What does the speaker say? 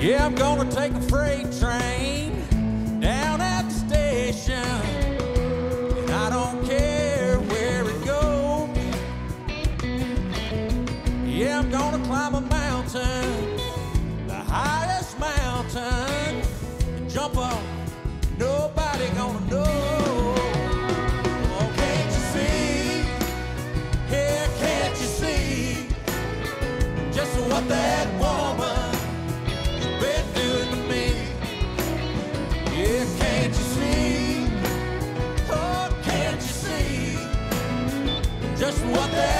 Yeah, I'm gonna take a freight train down at the station. And I don't care where it goes. Yeah, I'm gonna climb a mountain. just what they